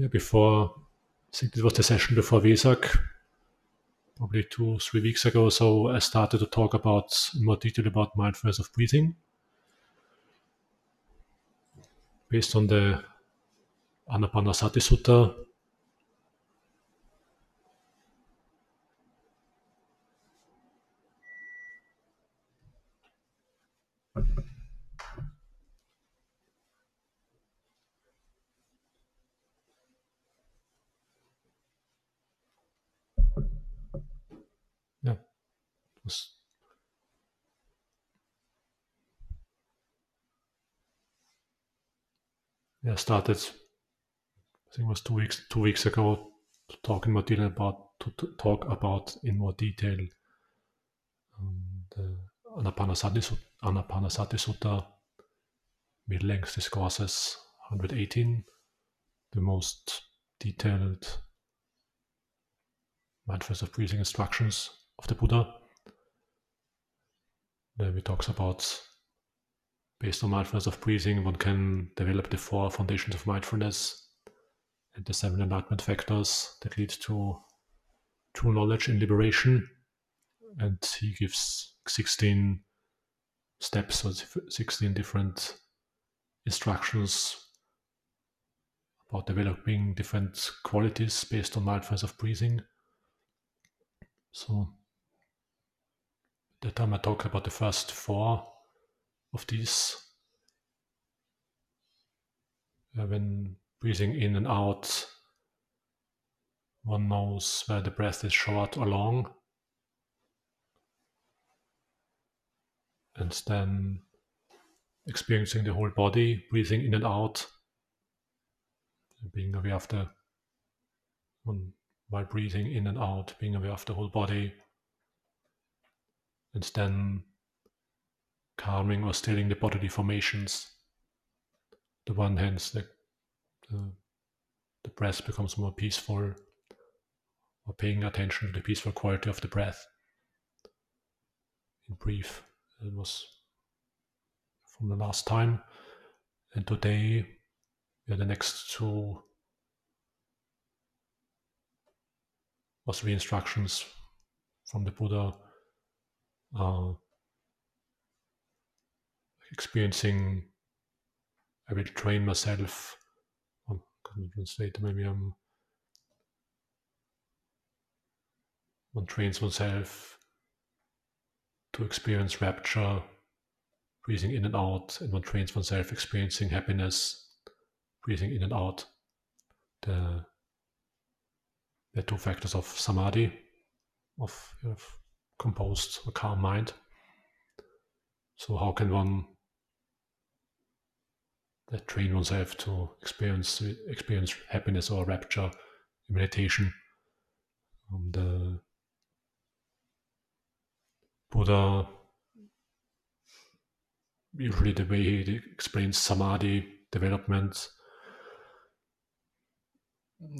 yeah, before, I think it was the session before Vesak, probably two, three weeks ago. So I started to talk about in more detail about mindfulness of breathing based on the Anapanasati Sutta. Yeah, was yeah started. I think it was two weeks two weeks ago, talking more detail about to, to talk about in more detail um, Anapanasati, Sut- Anapanasati Sutta, mid-length discourses 118, the most detailed mindfulness of breathing instructions of the Buddha. There he talks about based on mindfulness of breathing, one can develop the four foundations of mindfulness and the seven enlightenment factors that lead to true knowledge and liberation. And he gives 16 steps or 16 different instructions about developing different qualities based on mindfulness of breathing. So, that time I talk about the first four of these. Uh, when breathing in and out, one knows where the breath is short or long. And then experiencing the whole body, breathing in and out, being aware of the one while breathing in and out, being aware of the whole body, and then calming or stilling the bodily formations. The one hand, the, the, the breath becomes more peaceful, or paying attention to the peaceful quality of the breath. In brief, it was from the last time, and today, yeah, the next two was three instructions from the Buddha. Uh, experiencing um, I will train myself. I'm going to translate maybe I'm one trains oneself to experience rapture breathing in and out and one trains oneself experiencing happiness breathing in and out. The the two factors of samadhi of, of composed or calm mind. So how can one that train oneself to experience experience happiness or rapture in meditation. Um, the Buddha usually the way he explains samadhi development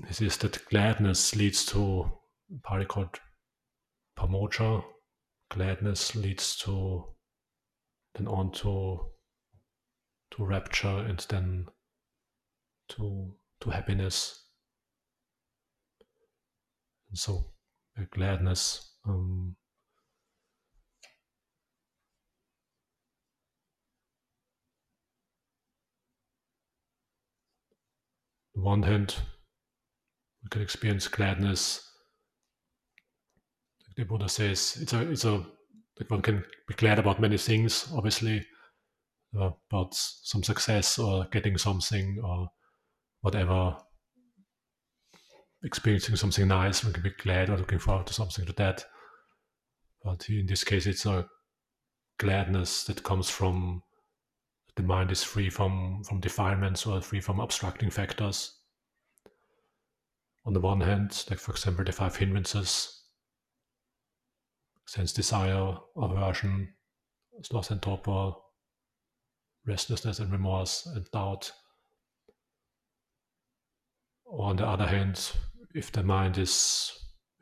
is that gladness leads to Pali called pamojja. Gladness leads to then on to to rapture and then to to happiness. And so uh, gladness um, on one hand we can experience gladness. The buddha says it's a it's a like one can be glad about many things obviously about some success or getting something or whatever, experiencing something nice, we can be glad or looking forward to something to that. But in this case, it's a gladness that comes from the mind is free from from defilements or free from obstructing factors. On the one hand, like for example, the five hindrances, sense desire, aversion, sloth and torpor, restlessness and remorse and doubt. On the other hand, if the mind is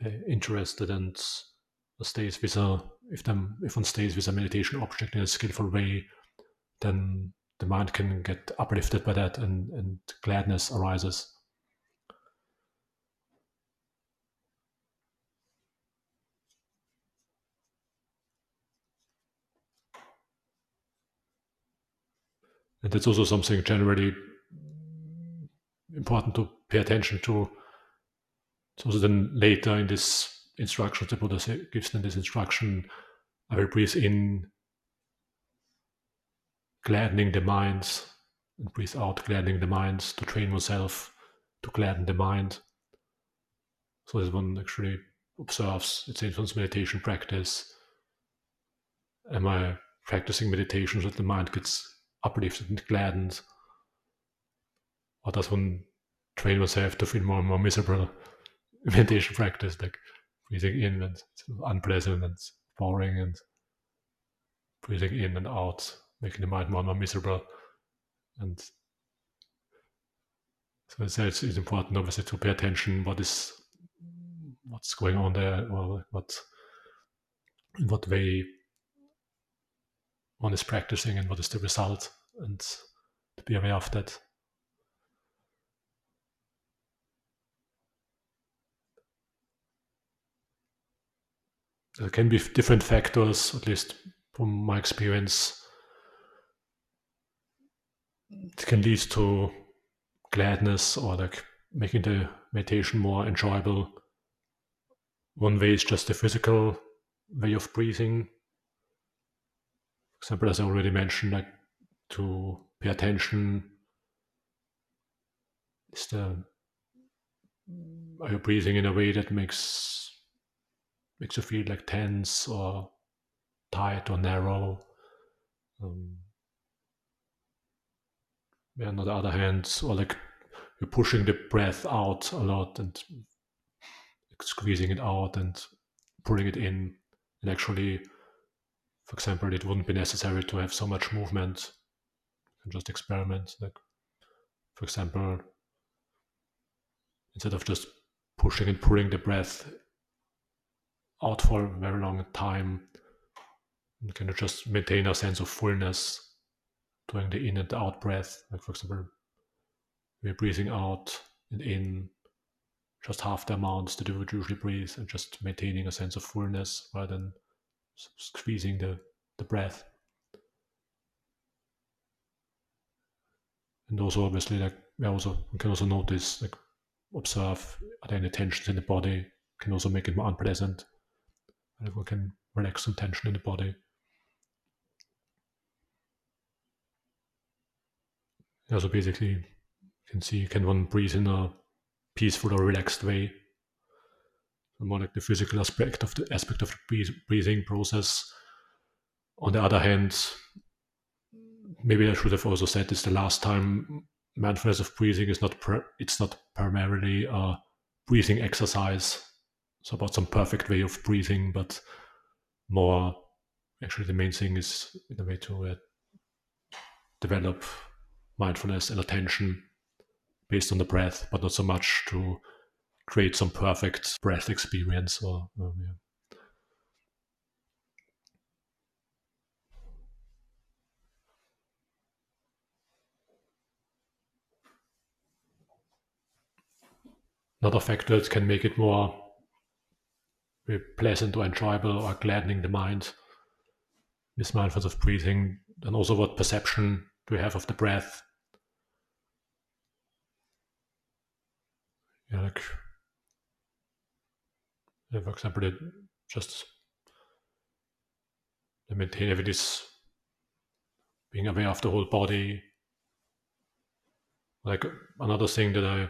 uh, interested and stays with a if them if one stays with a meditation object in a skillful way, then the mind can get uplifted by that and, and gladness arises. And that's also something generally important to pay attention to. So then later in this instruction, the Buddha gives them this instruction, I will breathe in, gladdening the minds, and breathe out, gladdening the minds, to train oneself to gladden the mind. So as one actually observes its influence meditation practice, am I practicing meditation so that the mind gets uplifted and gladdened? Or does one train oneself to feel more and more miserable meditation practice, like breathing in and unpleasant and boring and breathing in and out, making the mind more and more miserable. And so it's, it's important obviously to pay attention what is what's going on there or what in what way one is practicing and what is the result and to be aware of that. There can be different factors, at least from my experience. It can lead to gladness or like making the meditation more enjoyable. One way is just the physical way of breathing. Example, as I already mentioned, like to pay attention. Is the are you breathing in a way that makes makes you feel like tense or tight or narrow? Um, and on the other hand, or like you're pushing the breath out a lot and squeezing it out and pulling it in. And actually, for example, it wouldn't be necessary to have so much movement. Can just experiment. Like, for example, instead of just pushing and pulling the breath out for a very long time, you can just maintain a sense of fullness doing the in and out breath. Like for example, we're breathing out and in just half the amounts that you would usually breathe and just maintaining a sense of fullness rather than squeezing the, the breath. And also obviously like we also we can also notice like observe are there any tensions in the body can also make it more unpleasant. And if we can relax some tension in the body. Yeah, so basically, you can see can one breathe in a peaceful or relaxed way. More like the physical aspect of the aspect of the breathing process. On the other hand, maybe I should have also said this the last time. Mindfulness of breathing is not it's not primarily a breathing exercise. It's about some perfect way of breathing, but more actually the main thing is in a way to uh, develop mindfulness and attention based on the breath, but not so much to create some perfect breath experience or, or yeah. Another factor that can make it more eh, pleasant or enjoyable or gladdening the mind is mindfulness of breathing, and also what perception do we have of the breath yeah, like for example, just maintain if it is being aware of the whole body. Like another thing that I,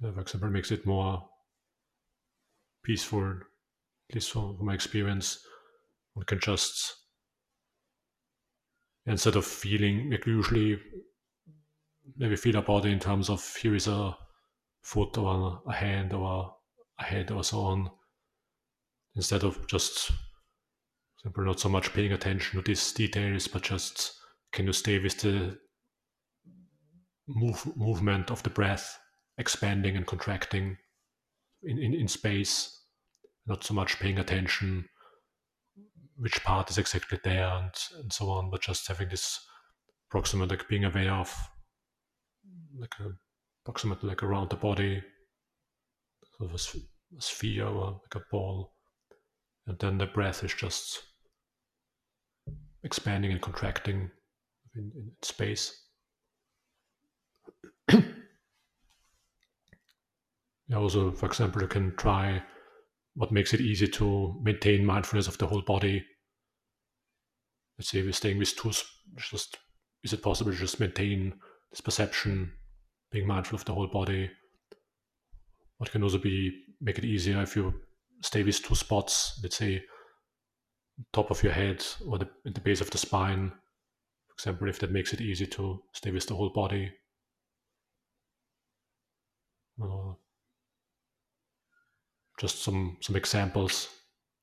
for example, makes it more peaceful, at least from my experience, one can just instead of feeling like usually maybe feel about it in terms of here is a foot or a hand or a head or so on, instead of just simply not so much paying attention to these details, but just can you stay with the move, movement of the breath, expanding and contracting in, in, in space, not so much paying attention which part is exactly there and, and so on, but just having this proximate like being aware of like a, approximately like around the body, sort of a, a sphere or uh, like a ball, and then the breath is just expanding and contracting in, in space. also, for example, you can try what makes it easy to maintain mindfulness of the whole body. Let's say we're staying with two, just is it possible to just maintain this perception, being mindful of the whole body? What can also be make it easier if you stay with two spots, let's say top of your head or the, the base of the spine, for example, if that makes it easy to stay with the whole body. Uh, just some some examples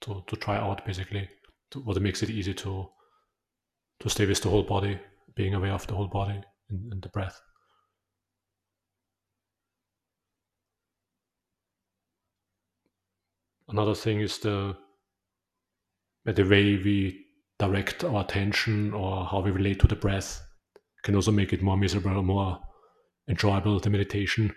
to, to try out basically to, what makes it easy to to stay with the whole body being aware of the whole body and, and the breath another thing is the the way we direct our attention or how we relate to the breath can also make it more miserable or more enjoyable the meditation.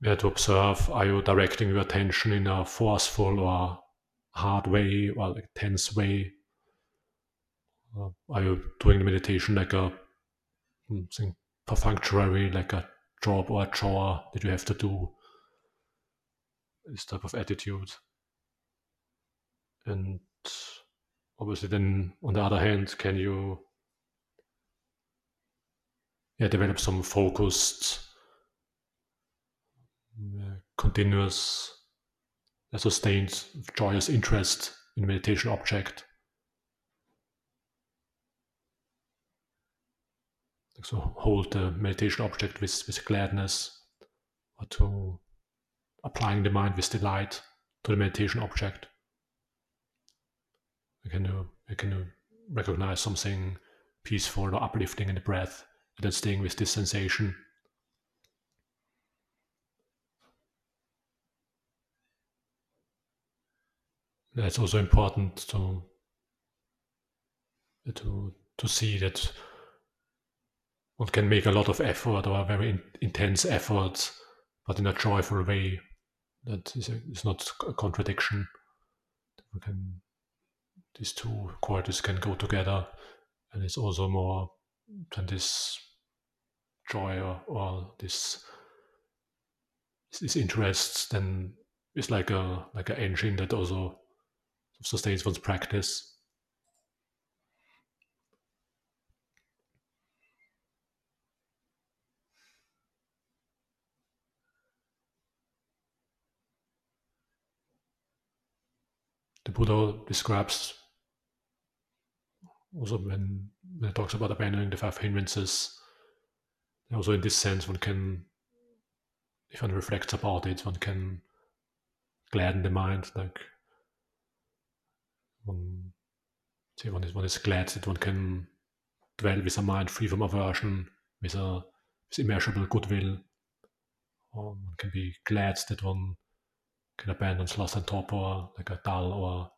Where to observe are you directing your attention in a forceful or hard way or like tense way? Uh, are you doing the meditation like a something perfunctory like a job or a chore that you have to do this type of attitude and obviously then on the other hand can you yeah develop some focused continuous, sustained, joyous interest in meditation object. So hold the meditation object with, with gladness, or to applying the mind with delight to the meditation object. You can, you can recognize something peaceful or uplifting in the breath, and then staying with this sensation. that's also important to to to see that one can make a lot of effort or very in, intense effort, but in a joyful way. That is, a, not a contradiction. We can these two qualities can go together, and it's also more than this joy or, or this this interest. Then it's like a like an engine that also sustains one's practice. The Buddha describes also when, when he talks about abandoning the five hindrances, also in this sense, one can, if one reflects about it, one can gladden the mind, like one, see, one is, one is glad that one can dwell with a mind free from aversion, with a with immeasurable goodwill. Or one can be glad that one can abandon sloth and torpor, like a dull or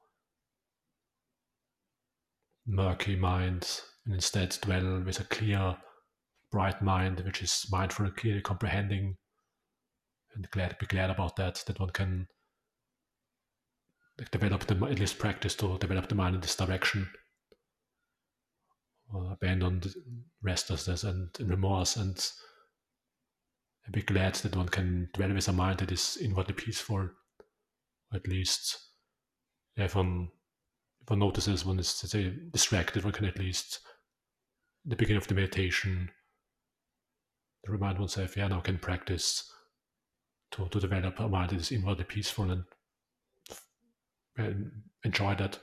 murky mind, and instead dwell with a clear, bright mind, which is mindful and clearly comprehending, and glad be glad about that, that one can like develop the at least practice to develop the mind in this direction. Abandon restlessness and, remorse and be glad that one can dwell with a mind that is inwardly peaceful. or at least if one if one notices one is say distracted one can at least the beginning of the meditation remind oneself yeah now can practice to, to develop a mind that is inwardly peaceful and enjoy it.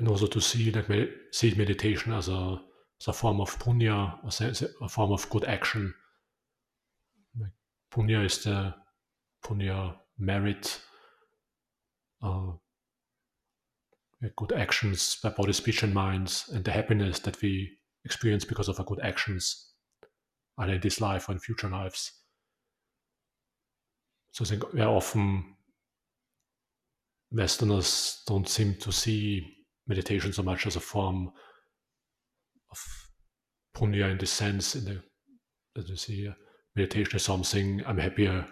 And also to see like see meditation as a as a form of punya, a, a form of good action. Punya is the punya merit, uh, good actions by body, speech, and minds, and the happiness that we experience because of our good actions, either in this life or in future lives. So I think very often Westerners don't seem to see meditation so much as a form of punya in the sense in the as you see uh, meditation is something I'm happier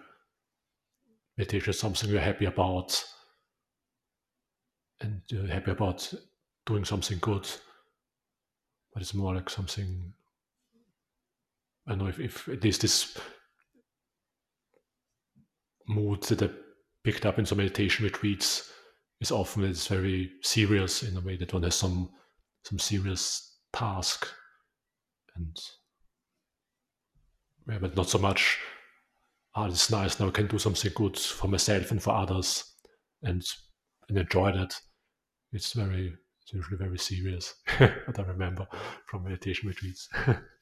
meditation is something you're happy about and you're happy about doing something good but it's more like something I don't know if, if it is this mood that I picked up in some meditation retreats is often it's very serious in a way that one has some some serious task and yeah, but not so much ah oh, it's nice now I can do something good for myself and for others and and enjoy that. It's very it's usually very serious what I remember from meditation retreats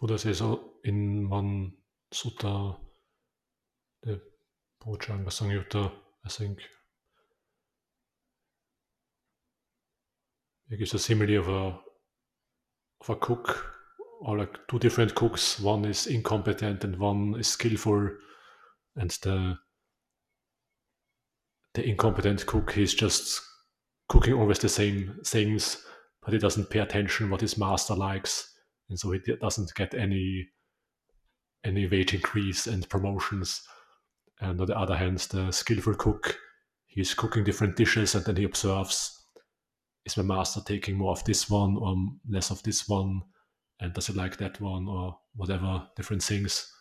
Buddha says oh, in one sutta, the Bojjhanga Samyutta, I think, he gives a simile of a of a cook or like two different cooks. One is incompetent and one is skillful, and the the incompetent cook he's just cooking always the same things, but he doesn't pay attention what his master likes and so he doesn't get any any wage increase and promotions. And on the other hand, the skillful cook, he's cooking different dishes and then he observes is my master taking more of this one or less of this one? And does he like that one or whatever different things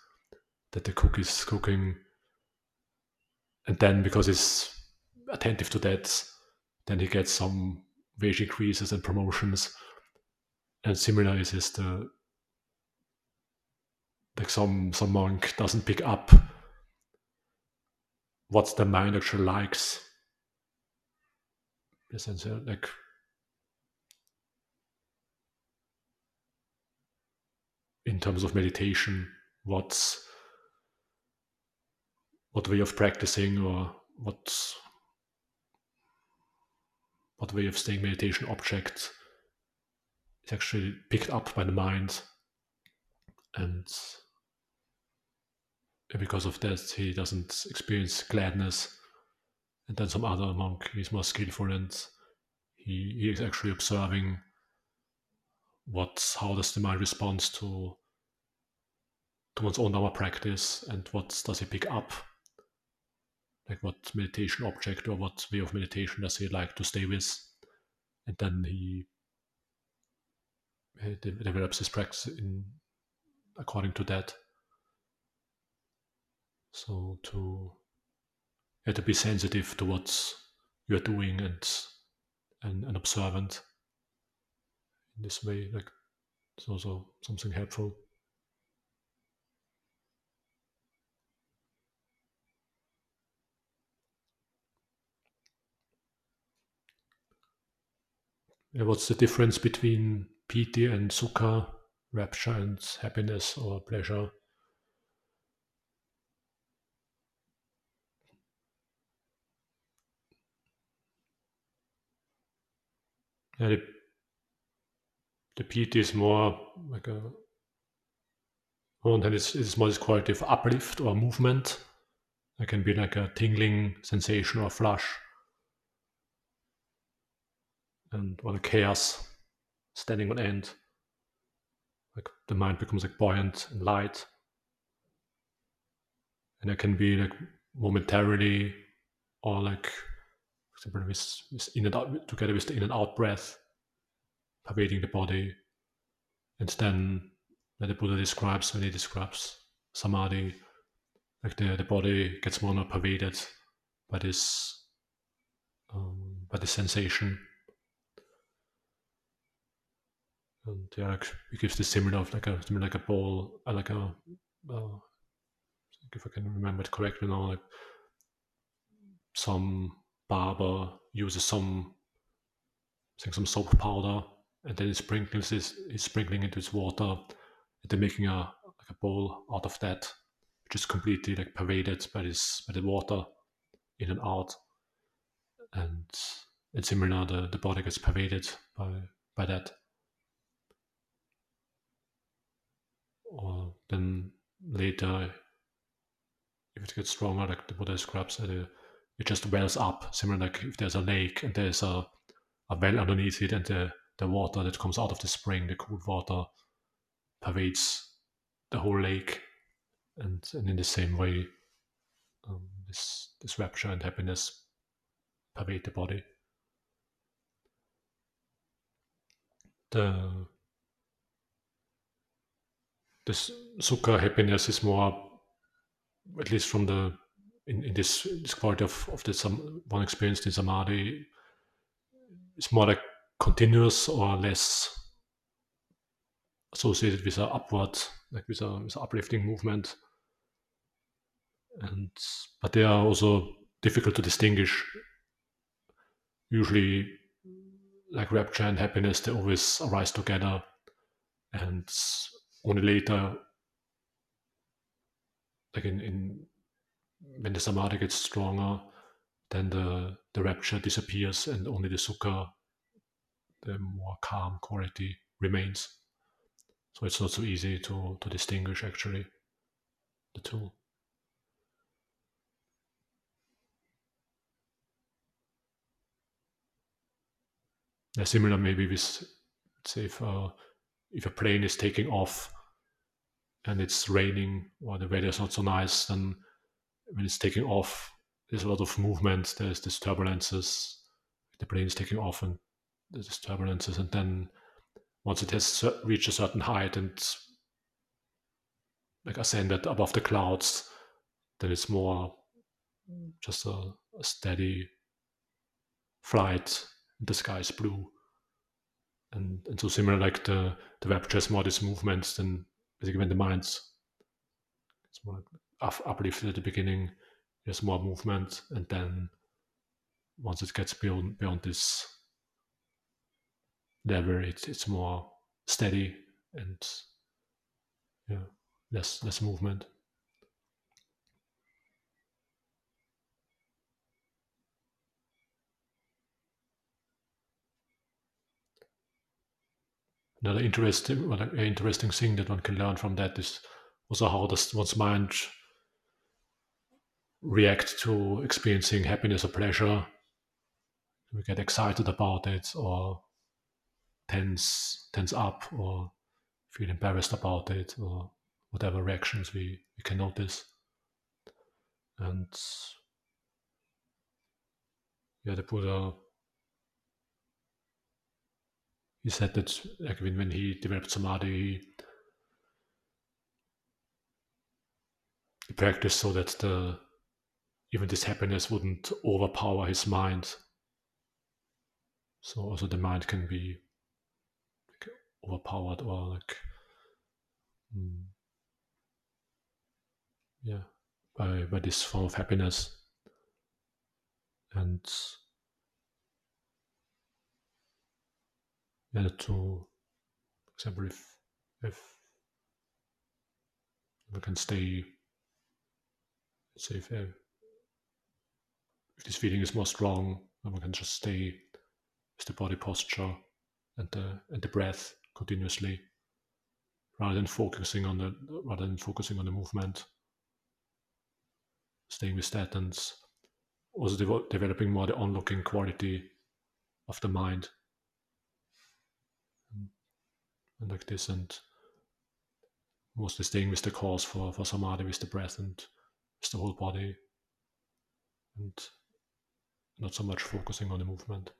that the cook is cooking? And then because he's attentive to that, then he gets some wage increases and promotions and similar is just the like some some monk doesn't pick up what the mind actually likes. In like in terms of meditation, what's what way of practicing or what what way of staying meditation object is actually picked up by the mind and because of that he doesn't experience gladness. And then some other monk is more skillful and he, he is actually observing what how does the mind respond to to one's own Dharma practice and what does he pick up? Like what meditation object or what way of meditation does he like to stay with? And then he Uh, develops his practice in according to that. So to yeah, to be sensitive to what you're doing and and, and observant in this way, like it's also something helpful. What's the difference between piti and sukha, rapture and happiness or pleasure. The, the is more like a on hand it's, it's more this quality of uplift or movement. It can be like a tingling sensation or flush. And or the chaos standing on end. Like the mind becomes like buoyant and light. And it can be like momentarily or like for example with, with in and out together with the in and out breath pervading the body. And then that the Buddha describes when he describes samadhi, like the, the body gets more and more pervaded by this um, by the sensation and yeah, it gives the similar of like a like a ball, uh, like a uh, if I can remember it correctly now, like some barber uses some I think some soap powder and then he sprinkles this he's sprinkling into his water and then making a like a bowl out of that, which is completely like pervaded by this by the water in and out. And it's similar the, the body gets pervaded by by that. Or then later, if it gets stronger, like the Buddha describes, uh, it just wells up, similar like if there's a lake and there's a, a well underneath it and the, the water that comes out of the spring, the cool water, pervades the whole lake. And, and in the same way, um, this, this rapture and happiness pervade the body. The this sukha happiness is more, at least from the in, in this this quality of of the some one experienced in samadhi, it's more like continuous or less associated with an upward, like with a with an uplifting movement. And but they are also difficult to distinguish. Usually, like rapture and happiness, they always arise together, and only later, like in, in when the samadhi gets stronger, then the the rapture disappears, and only the sukha, the more calm quality, remains. So it's not so easy to to distinguish actually the two. Yeah, similar maybe with say if uh, if a plane is taking off and it's raining or the weather is not so nice, then when it's taking off, there's a lot of movement. There's these turbulences. The plane is taking off, and there's turbulences, and then once it has reached a certain height and like ascended above the clouds, then it's more just a, a steady flight. The sky is blue, and and so similar like the the has more these movements than basically when the mind's it's more like uplifted at the beginning, there's more movement, and then once it gets beyond beyond this level, it's it's more steady and yeah, less less movement. Another interesting, interesting thing that one can learn from that is also how does one's mind react to experiencing happiness or pleasure. We get excited about it, or tense, tense up, or feel embarrassed about it, or whatever reactions we, we can notice. And yeah, the Buddha he said that like when, when he developed samadhi, he practiced so that the even this happiness wouldn't overpower his mind. So also the mind can be like overpowered or like mm, yeah by by this form of happiness. And yeah, to, for example, if if we can stay, say if, uh, if this feeling is more strong, then we can just stay with the body posture and the and the breath continuously, rather than focusing on the rather than focusing on the movement. Staying with that and also de- developing more the onlooking quality of the mind and like this and mostly staying with the cause for, for samadhi with the breath and with the whole body and not so much focusing on the movement.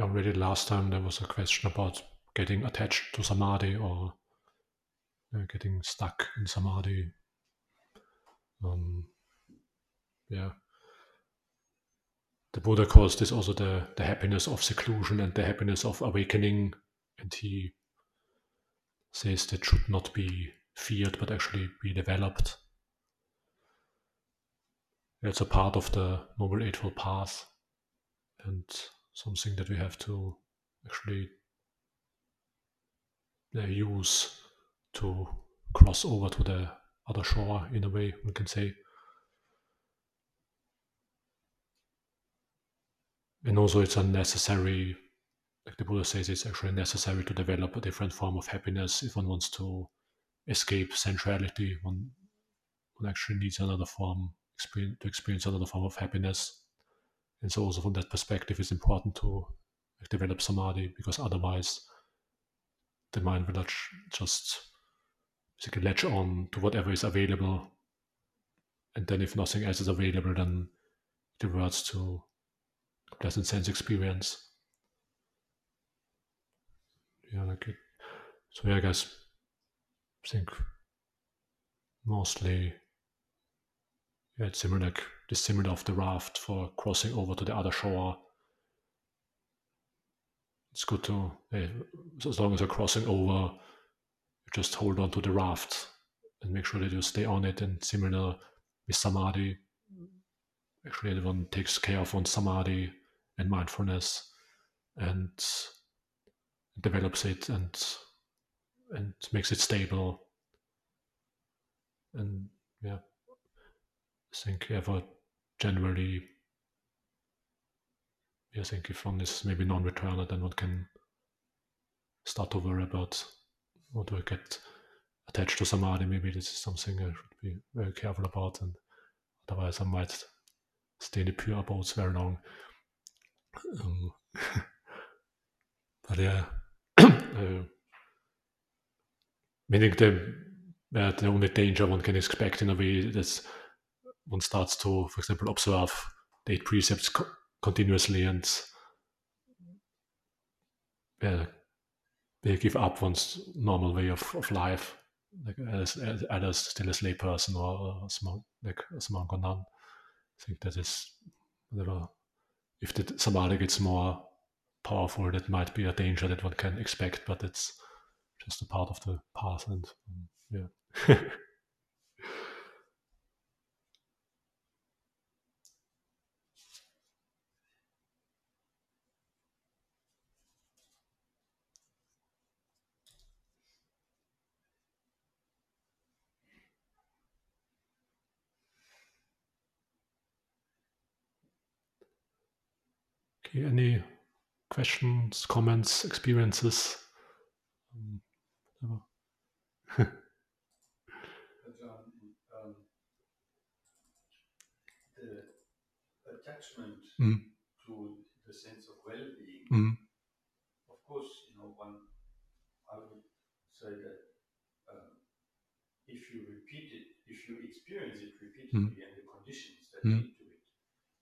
Already last time there was a question about getting attached to samadhi or uh, getting stuck in samadhi. Um, yeah. The Buddha calls this also the, the happiness of seclusion and the happiness of awakening. And he says that should not be feared but actually be developed. It's a part of the Noble Eightfold Path. And something that we have to actually they use to cross over to the other shore in a way we can say. And also it's unnecessary like the buddha says it's actually necessary to develop a different form of happiness if one wants to escape sensuality one one actually needs another form to experience another form of happiness and so also from that perspective it's important to develop samadhi because otherwise the mind will just basically latch on to whatever is available. And then if nothing else is available then it reverts to pleasant sense experience. Yeah like it so yeah i guess i think mostly it's similar like the similar of the raft for crossing over to the other shore. It's good to as long as you're crossing over just hold on to the raft and make sure that you stay on it. And similar with samadhi actually everyone takes care of on samadhi and mindfulness and develops it and and makes it stable. And yeah think ever generally I think if one is maybe non-returner, then one can start to worry about what do I get attached to samadhi. Maybe this is something I should be very careful about, and otherwise I might stay in the pure abodes very long. Um, but yeah, uh, meaning the uh, the only danger one can expect in a way is one starts to, for example, observe the eight precepts continuously and they give up one's normal way of, of life, like as, as either still a slave person or a monk, like a monk or. I think that is whatever. If the samadhi gets more powerful, that might be a danger that one can expect, but it's just a part of the path, and um, yeah. Okay, any questions, comments, experiences? Um, but, the attachment mm. to the sense of well-being, mm. of course, you know, one, I would say that um, if you repeat it, if you experience it repeatedly mm. and the conditions that Mm. lead to it,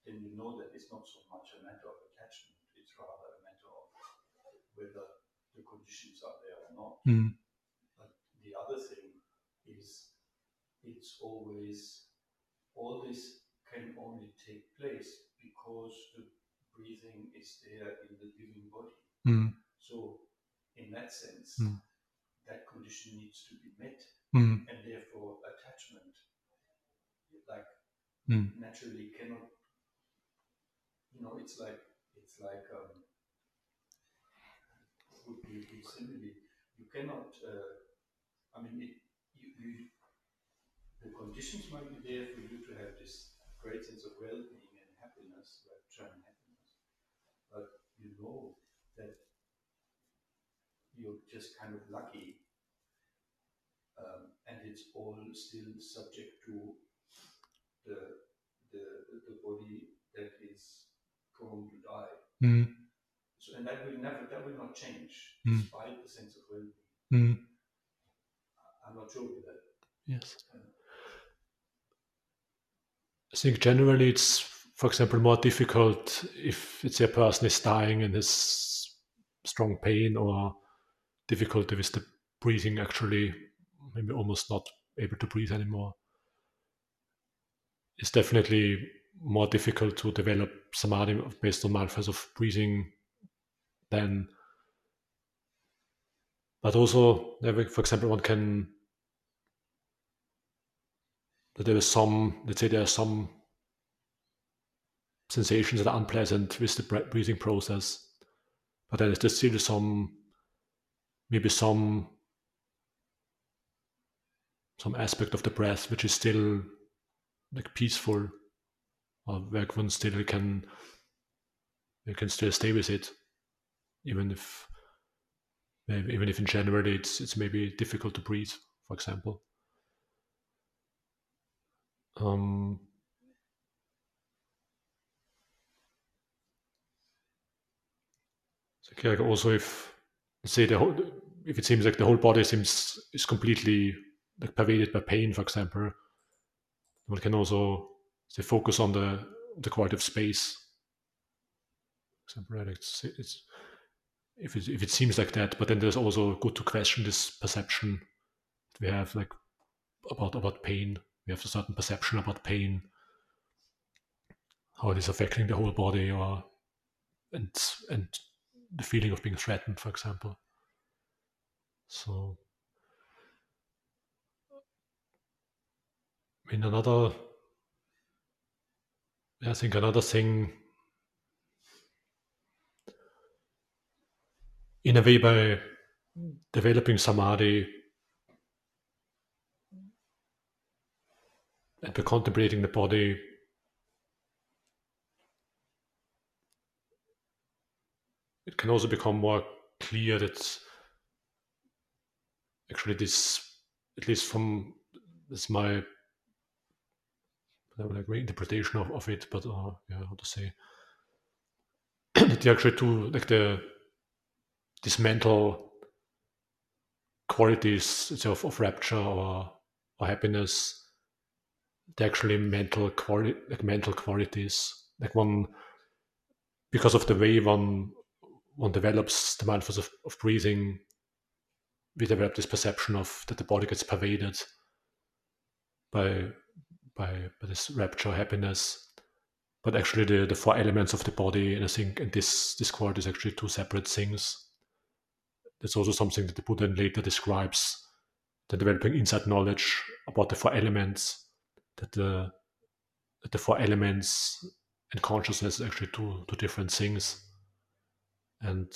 then you know that it's not so much a matter of attachment, it's rather a matter of whether the conditions are there or not. Mm. But the other thing is it's always all this can only take place because the breathing is there in the living body. Mm. So in that sense, Mm. that condition needs to be met Mm. and therefore attachment like Mm. naturally cannot you know it's like it's like um would simile you cannot uh, i mean it, you, you the conditions might be there for you to have this great sense of well-being and happiness rapture and happiness but you know that you're just kind of lucky um, and it's all still subject to the the the body that is prone to die. Mm. So and that will never that will not change Mm. despite the sense of well being. Mm. I'm not sure with that. Yes. I think generally it's, for example, more difficult if it's a person is dying and has strong pain or difficulty with the breathing, actually, maybe almost not able to breathe anymore. It's definitely more difficult to develop samadhi based on mindfulness of breathing than. But also, for example, one can that there is some, let's say, there are some sensations that are unpleasant with the breathing process, but then there's still some, maybe some some aspect of the breath which is still like peaceful, or where one still can you can still stay with it, even if even if in general it's it's maybe difficult to breathe, for example. Um, so also if say the whole if it seems like the whole body seems is completely like pervaded by pain, for example, one can also say focus on the the quality of space. For example, right? It's, it's if it if it seems like that, but then there's also good to question this perception we have like about about pain. We have a certain perception about pain, how it is affecting the whole body, or and and the feeling of being threatened, for example. So, I mean, another, I think another thing, in a way, by developing samadhi and by contemplating the body, it can also become more clear that actually this, at least from this my like reinterpretation of, of it, but uh, yeah, how to say. That the actually two like the these mental qualities of, of rapture or, or happiness, they're actually mental quality like mental qualities. Like one because of the way one one develops the mindfulness of, of breathing, we develop this perception of that the body gets pervaded by by, by this rapture, happiness. But actually the, the four elements of the body, and I think and this this quality is actually two separate things. That's also something that the Buddha later describes the developing insight knowledge about the four elements, that the that the four elements and consciousness is actually two two different things. And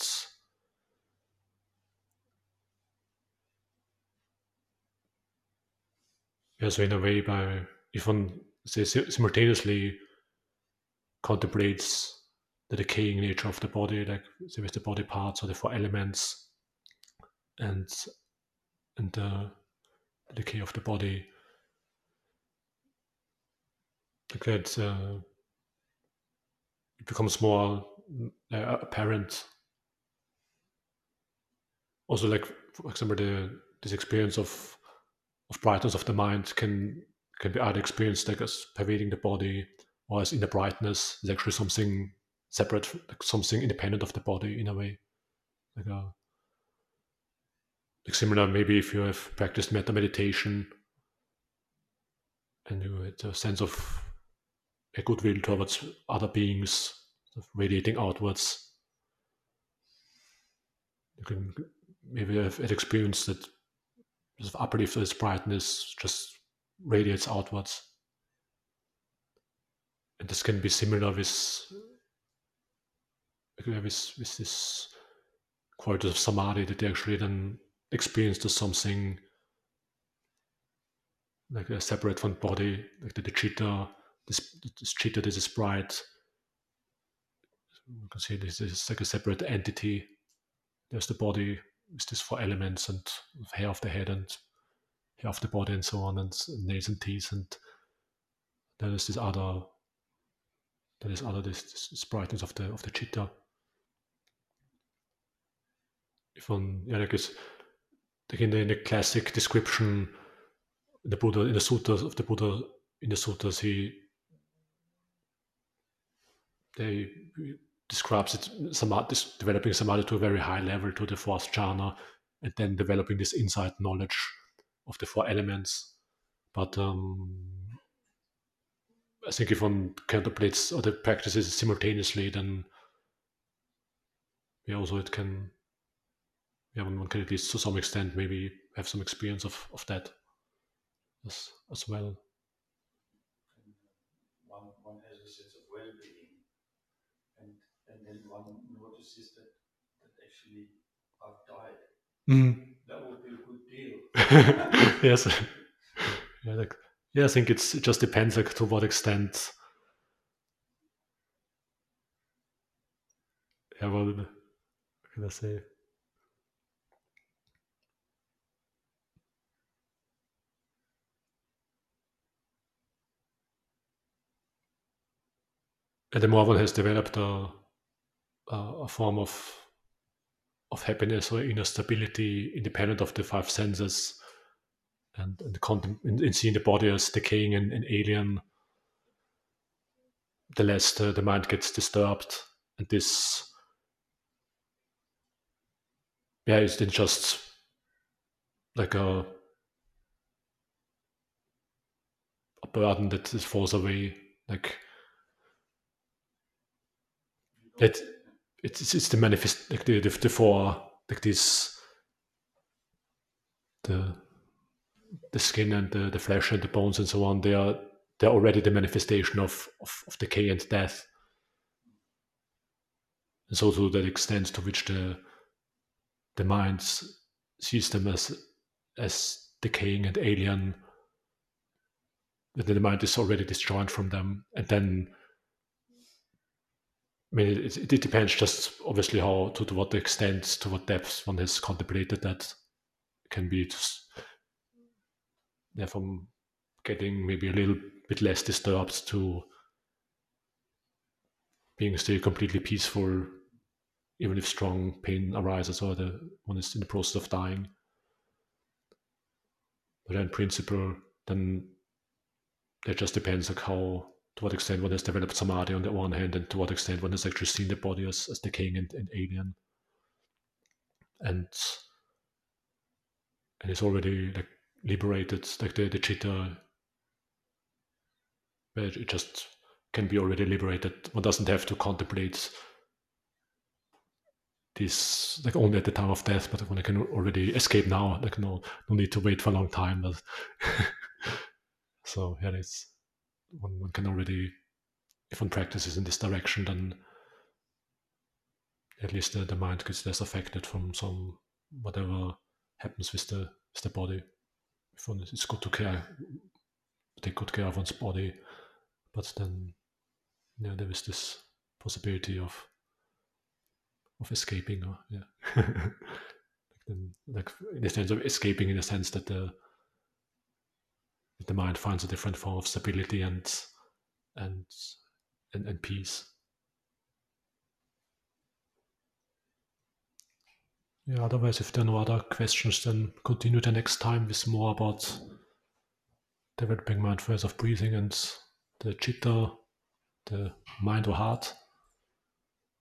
yeah, so in a way, by if one say, simultaneously contemplates the decaying nature of the body, like say with the body parts or the four elements, and and the, decay of the body, like that, uh, it becomes more uh, apparent. Also like for example the this experience of of brightness of the mind can can be either experienced like as pervading the body or as inner brightness. Is actually something separate like something independent of the body in a way. Like a like similar maybe if you have practiced metta meditation and you had a sense of a goodwill towards other beings radiating outwards you can maybe I've had experience that sort of uplift this brightness just radiates outwards. And this can be similar with, with, with this quality of samadhi that they actually then experience as something like a separate from body, like the, the chitta, this, this chitta, this is bright. You can see this is like a separate entity. There's the body, is this four elements and hair of the head and hair of the body and so on and nails and teeth and then there's this other there is other this, this brightness of the of the chitta. If one yeah, I guess like in the, in the classic description the Buddha in the sutras of the Buddha in the sutras he they describes it samadhi, developing samadhi to a very high level to the fourth jhana, and then developing this insight knowledge of the four elements. But um, I think if one contemplates other practices simultaneously, then yeah, also it can, yeah, one, one can at least to some extent maybe have some experience of, of that as, as well. One, one has a sense of well being, and, and then one notices that, that actually I've died. Mm. That would be a good deal. yes. yeah, like, yeah, I think it's it just depends like to what extent. Yeah, well, what can I say? The more one has developed a, a, a form of of happiness or inner stability independent of the five senses and, and, contem- and seeing the body as decaying and, and alien, the less the, the mind gets disturbed. And this, yeah, it's then just like a, a burden that falls away. Like, it it's it's the manifest like the the, the four like this the the skin and the, the flesh and the bones and so on they are they're already the manifestation of, of, of decay and death. And so to that extent to which the the mind sees them as as decaying and alien that the mind is already disjoined from them. And then I mean, it, it, depends just obviously how, to, to what extent, to what depth one has contemplated that can be just, yeah, from getting maybe a little bit less disturbed to being still completely peaceful, even if strong pain arises or the one is in the process of dying. But in principle, then it just depends like how to what extent one has developed samadhi on the one hand, and to what extent one has actually seen the body as, as decaying and, and alien. And and is already like liberated, like the, the chitta it just can be already liberated. One doesn't have to contemplate this like only at the time of death, but one can already escape now. Like no no need to wait for a long time. But so yeah, it's one, one can already, if one practices in this direction, then at least the, the mind gets less affected from some whatever happens with the with the body. If one, it's good to care, take good care of one's body, but then yeah, there is this possibility of of escaping, or yeah, like, then, like in the sense of escaping, in the sense that the the mind finds a different form of stability and and and, and peace. Yeah, otherwise, if there are no other questions, then continue the next time with more about developing mindfulness of breathing and the chitta, the mind or heart.